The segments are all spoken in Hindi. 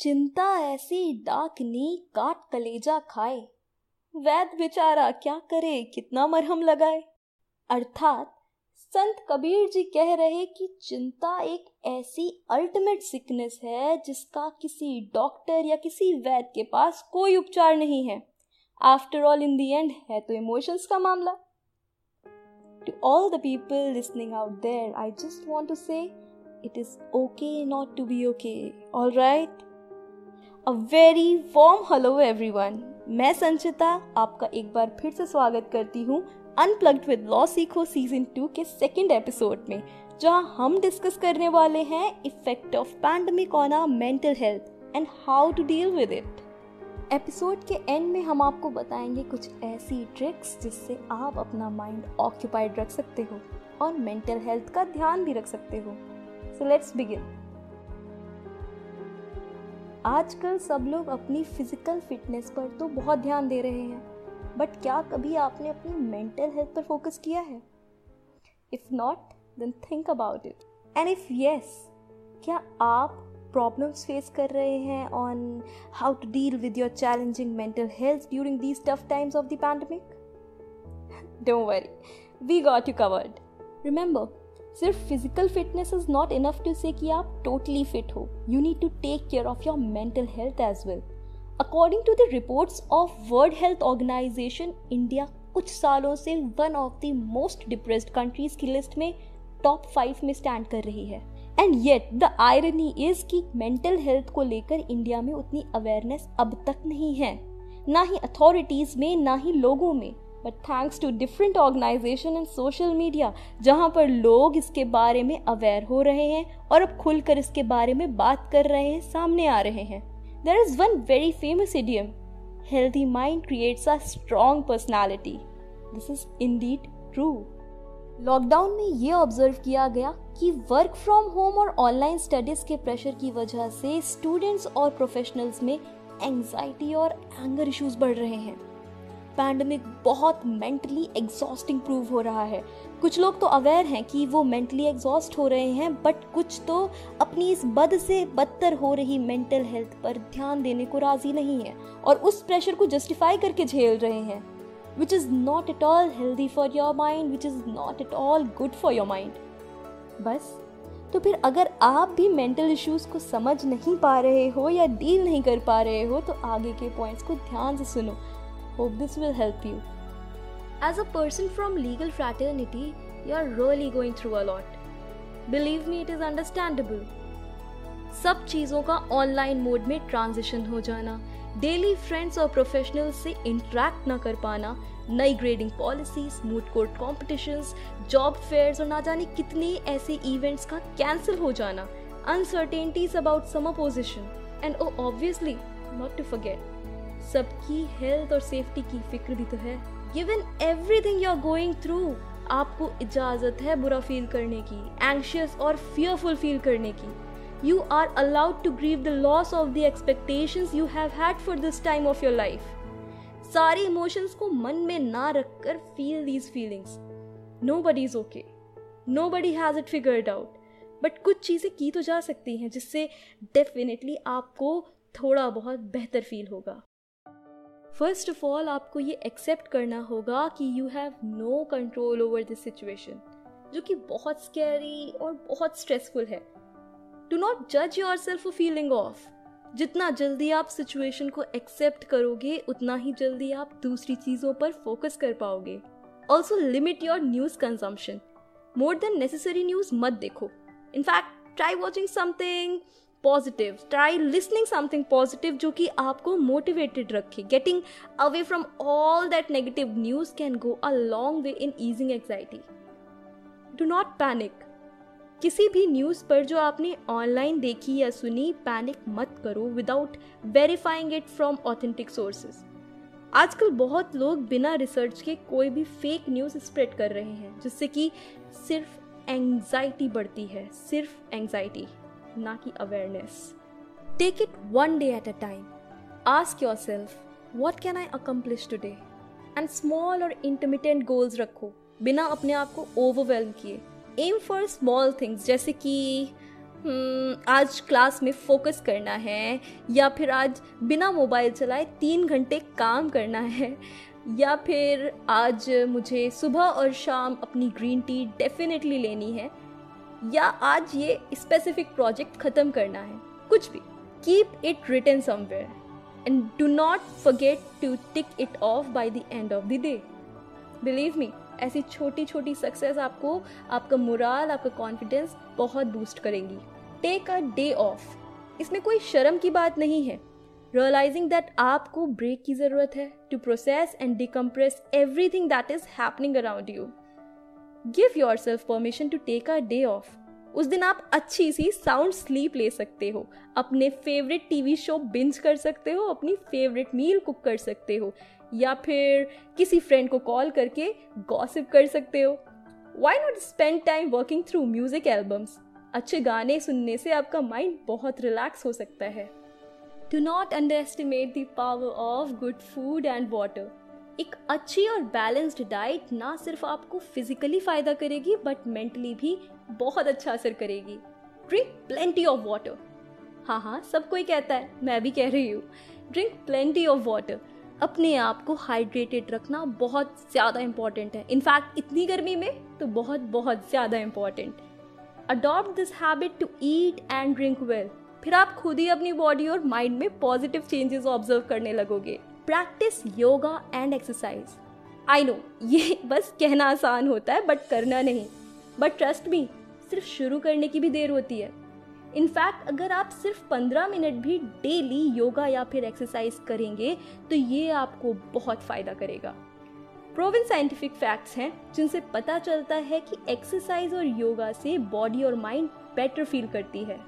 चिंता ऐसी डाकनी काट कलेजा खाए वैद बेचारा क्या करे, कितना मरहम लगाए अर्थात संत कबीर जी कह रहे कि चिंता एक ऐसी अल्टीमेट सिकनेस है, जिसका किसी डॉक्टर या किसी वैद के पास कोई उपचार नहीं है after all in the end है तो इमोशंस का मामला To all the people out out I just just to say say, it is okay not to be okay. Alright? A very warm hello, everyone. मैं संचिता आपका एक बार फिर से स्वागत करती हूँ unplugged with law Sikho season two के सेकेंड एपिसोड में, जहाँ हम डिस्कस करने वाले हैं effect of pandemic on our mental health and how to deal with it episode के एंड में हम आपको बताएँगे कुछ ऐसी ट्रिक्स जिससे आप अपना माइंड ऑक्यूपाइड रख सकते हो और मेंटल हेल्थ का ध्यान भी रख सकते हो। सो लेट्स बिगिन आजकल सब लोग अपनी फ़िज़िकल फिटनेस पर तो बहुत ध्यान दे रहे हैं। बट क्या कभी आपने अपनी मेंटल हेल्थ पर फोकस किया है? If not then think about it and if yes क्या आप प्रॉब्लम्स फेस कर रहे हैं on how to deal with your challenging mental health during these tough times of the pandemic don't worry we got you covered remember सिर्फ़ physical fitness is not enough to say कि आप टोटली फिट हो। You need to take care of your mental health as well according to the reports of World Health Organization India कुछ सालों से one of the most depressed countries की लिस्ट में टॉप फाइव में स्टैंड कर रही है। And yet the irony is कि मेंटल हेल्थ को लेकर इंडिया में उतनी अवेयरनेस अब तक नहीं है। ना ही अथॉरिटीज में, ना ही लोगों में। But thanks to different organisation and social media जहाँ पर लोग इसके बारे में अवेयर हो रहे हैं और अब खुलकर इसके बारे में बात कर रहे हैं, सामने आ रहे हैं। There is one very famous idiom healthy mind creates a strong personality this is indeed true lockdown में ये ऑब्ज़र्व किया गया कि वर्क फ्रॉम होम और ऑनलाइन स्टडीज़ के प्रेशर की वजह से स्टूडेंट्स और प्रोफेशनल्स में एंजाइटी और एंगर इश्यूज़ बढ़ रहे हैं। पैंडमिक बहुत मेंटली एग्जॉस्टिंग प्रूव हो रहा है। कुछ लोग तो अवेयर हैं कि वो मेंटली एग्जॉस्ट हो रहे हैं बट कुछ तो अपनी इस बद से बदतर हो रही मेंटल हेल्थ पर ध्यान देने को राज़ी नहीं है और उस प्रेशर को जस्टिफाई करके झेल रहे हैं which is not at all healthy for your mind which is not at all good for your mind बस तो फिर अगर आप भी मेंटल इश्यूज़ को समझ नहीं पा रहे हो या डील नहीं कर पा रहे हो तो आगे के पॉइंट्स को ध्यान से सुनो। Hope this will help you as a person from legal fraternity you are really going through a lot believe me it is understandable सब चीज़ों का ऑनलाइन मोड में ट्रांजिशन हो जाना डेली फ्रेंड्स और प्रोफेशनल्स से इंटरेक्ट ना कर पाना, नई grading policies moot court competitions job fairs और ना जाने कितने ऐसे इवेंट्स का कैंसिल हो जाना uncertainties about summer position and uh obviously not to forget सबकी हेल्थ और सेफ्टी की फ़िक्र भी तो है। Given everything you are going through आपको इजाज़त है बुरा फील करने की एंशियस और फियरफुल फील करने की। You are allowed to grieve the loss of the expectations you have had for this time of your life. सारे इमोशंस को मन में ना रखकर feel these feelings nobody is okay nobody has it figured out but कुछ चीज़ें की तो जा सकती हैं जिससे डेफिनेटली आपको थोड़ा बहुत बेहतर फील होगा। फ़र्स्ट ऑफ़ ऑल आपको ये एक्सेप्ट करना होगा कि you have no control over this situation जो कि बहुत स्कैरी और बहुत स्ट्रेसफुल है। डू नॉट जज योर सेल्फ फीलिंग ऑफ़ जितना जल्दी आप सिचुएशन को एक्सेप्ट करोगे, उतना ही जल्दी आप दूसरी चीज़ों पर फोकस कर पाओगे। Also limit your news consumption more than necessary news मत देखो। In fact try watching something positive try listening something positive जो कि आपको मोटिवेटेड रखे. Getting away from all that negative news can go a long way in easing anxiety do not panic किसी भी न्यूज़ पर जो आपने ऑनलाइन देखी या सुनी पैनिक मत करो without verifying it from authentic sources आजकल बहुत लोग बिना रिसर्च के कोई भी फेक न्यूज़ स्प्रेड कर रहे हैं, जिससे कि सिर्फ़ एंजाइटी बढ़ती है. सिर्फ़ एंजाइटी ना कि awareness take it one day at a time ask yourself what can I accomplish today and small और इंटरमीडियंट गोल्स रखो. बिना अपने आप को ओवरवेलम किए. एम फॉर स्मॉल थिंग्स जैसे कि hmm, आज क्लास में फोकस करना है या फिर आज बिना मोबाइल चलाए तीन घंटे काम करना है या फिर आज मुझे सुबह और शाम अपनी ग्रीन टी डेफिनेटली लेनी है या आज ये स्पेसिफिक प्रोजेक्ट ख़त्म करना है। कुछ भी। Keep it written somewhere and do not forget to tick it off by the end of the day believe me ऐसी छोटी छोटी सक्सेस आपको, आपका मुराल आपका कॉन्फिडेंस बहुत बूस्ट करेंगी। टेक अ डे ऑफ़ इसमें कोई शर्म की बात नहीं है। रियलाइजिंग दैट आपको ब्रेक की ज़रूरत है to process and decompress everything that is happening around you give yourself permission to take a day off उस दिन आप अच्छी सी साउंड स्लीप ले सकते हो। अपने फेवरेट टीवी शो बिंज कर सकते हो, अपनी फेवरेट मील कुक कर सकते हो, या फिर किसी फ्रेंड को कॉल करके गॉसिप कर सकते हो। Why not spend time working through music albums अच्छे गाने सुनने से आपका माइंड बहुत रिलैक्स हो सकता है। Do not underestimate the power of good food and water एक अच्छी और बैलेंस्ड डाइट ना सिर्फ़ आपको फिजिकली फ़ायदा करेगी बट मेंटली भी बहुत अच्छा असर करेगी। ड्रिंक प्लेंटी ऑफ़ वाटर हाँ हाँ सब कोई कहता है, मैं भी कह रही हूँ। ड्रिंक प्लेंटी ऑफ़ वाटर अपने आप को हाइड्रेटेड रखना बहुत ज़्यादा इंपॉर्टेंट है। इनफैक्ट इतनी गर्मी में तो बहुत बहुत ज़्यादा important adopt this habit to eat and drink well फिर आप खुद ही अपनी बॉडी और माइंड में पॉजिटिव चेंजेस ऑब्ज़र्व करने लगोगे। Practice yoga and exercise I know ये बस कहना आसान होता है बट करना नहीं। बट ट्रस्ट मी सिर्फ़ शुरू करने की भी देर होती है। इनफैक्ट अगर आप सिर्फ़ पंद्रह मिनट भी डेली योगा या फिर एक्सरसाइज करेंगे तो ये आपको बहुत फ़ायदा करेगा। प्रोविन साइंटिफिक फैक्ट्स हैं, जिनसे पता चलता है कि एक्सरसाइज और योगा से बॉडी और माइंड बेटर फील करती है।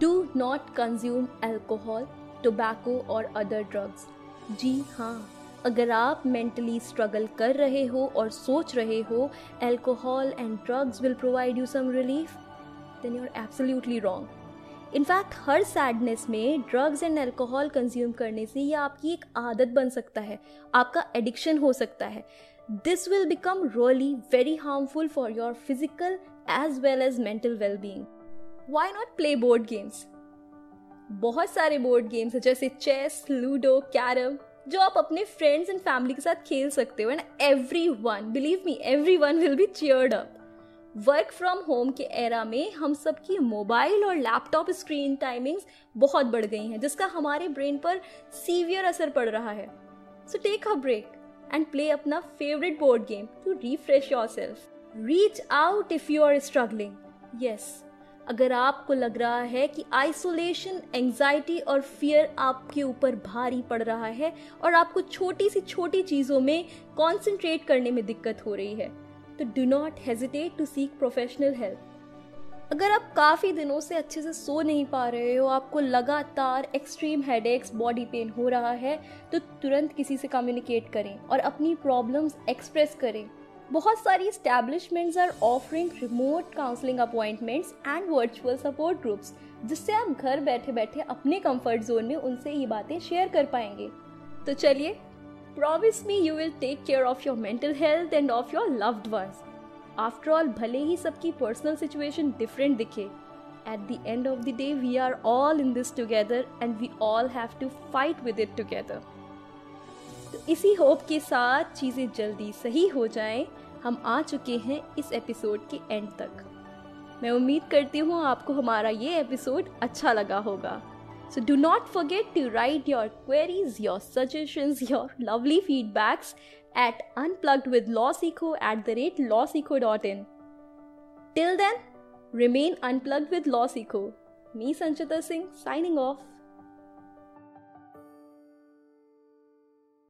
Do not consume alcohol tobacco और अदर ड्रग्स जी हाँ अगर आप मेंटली स्ट्रगल कर रहे हो और सोच रहे हो alcohol and drugs will provide you some relief then you are absolutely wrong in fact her sadness में ड्रग्स एंड अल्कोहल कंज्यूम करने से ये आपकी एक आदत बन सकता है, आपका एडिक्शन हो सकता है। This will become really very harmful for your physical as well as mental well being why not play board games बहुत सारे बोर्ड गेम्स है, जैसे चेस लूडो कैरम जो आप अपने फ्रेंड्स एंड फैमिली के साथ खेल सकते हो and every one believe me every one will be cheered up work from home के एरा में हम सबकी मोबाइल और लैपटॉप स्क्रीन टाइमिंग्स बहुत बढ़ गई हैं, जिसका हमारे ब्रेन पर सीवियर असर पड़ रहा है. So take a break and play अपना favourite board game to refresh yourself reach out if you are struggling yes अगर आपको लग रहा है कि आइसोलेशन एंजाइटी और फियर आपके ऊपर भारी पड़ रहा है और आपको छोटी सी छोटी चीज़ों में कॉन्सेंट्रेट करने में दिक्कत हो रही है तो do not hesitate to seek professional help अगर आप काफ़ी दिनों से अच्छे से सो नहीं पा रहे हो, आपको लगातार एक्सट्रीम हेडेक्स बॉडी पेन हो रहा है तो तुरंत किसी से कम्युनिकेट करें और अपनी प्रॉब्लम्स एक्सप्रेस करें। बहुत सारी establishments are offering remote counselling appointments and virtual support groups जिससे आप घर बैठे बैठे अपने कंफर्ट जोन में उनसे ये बातें शेयर कर पाएँगे तो चलिए promise me you will take care of your mental health and of your loved ones. After all, भले ही सबकी पर्सनल सिचुएशन डिफरेंट दिखे at the end of the day we are all in this together and we all have to fight with it together तो इसी होप के साथ चीज़ें जल्दी सही हो जाएँ, हम आ चुके हैं इस एपिसोड के एंड तक। मैं उम्मीद करती हूँ आपको हमारा ये एपिसोड अच्छा लगा होगा। So do not forget to write your queries your suggestion your lovely feedbacks at unplugged with law Sikho at the rate law Sikho dot in till then remain unplugged with law Sikho me Sanchita Singh signing off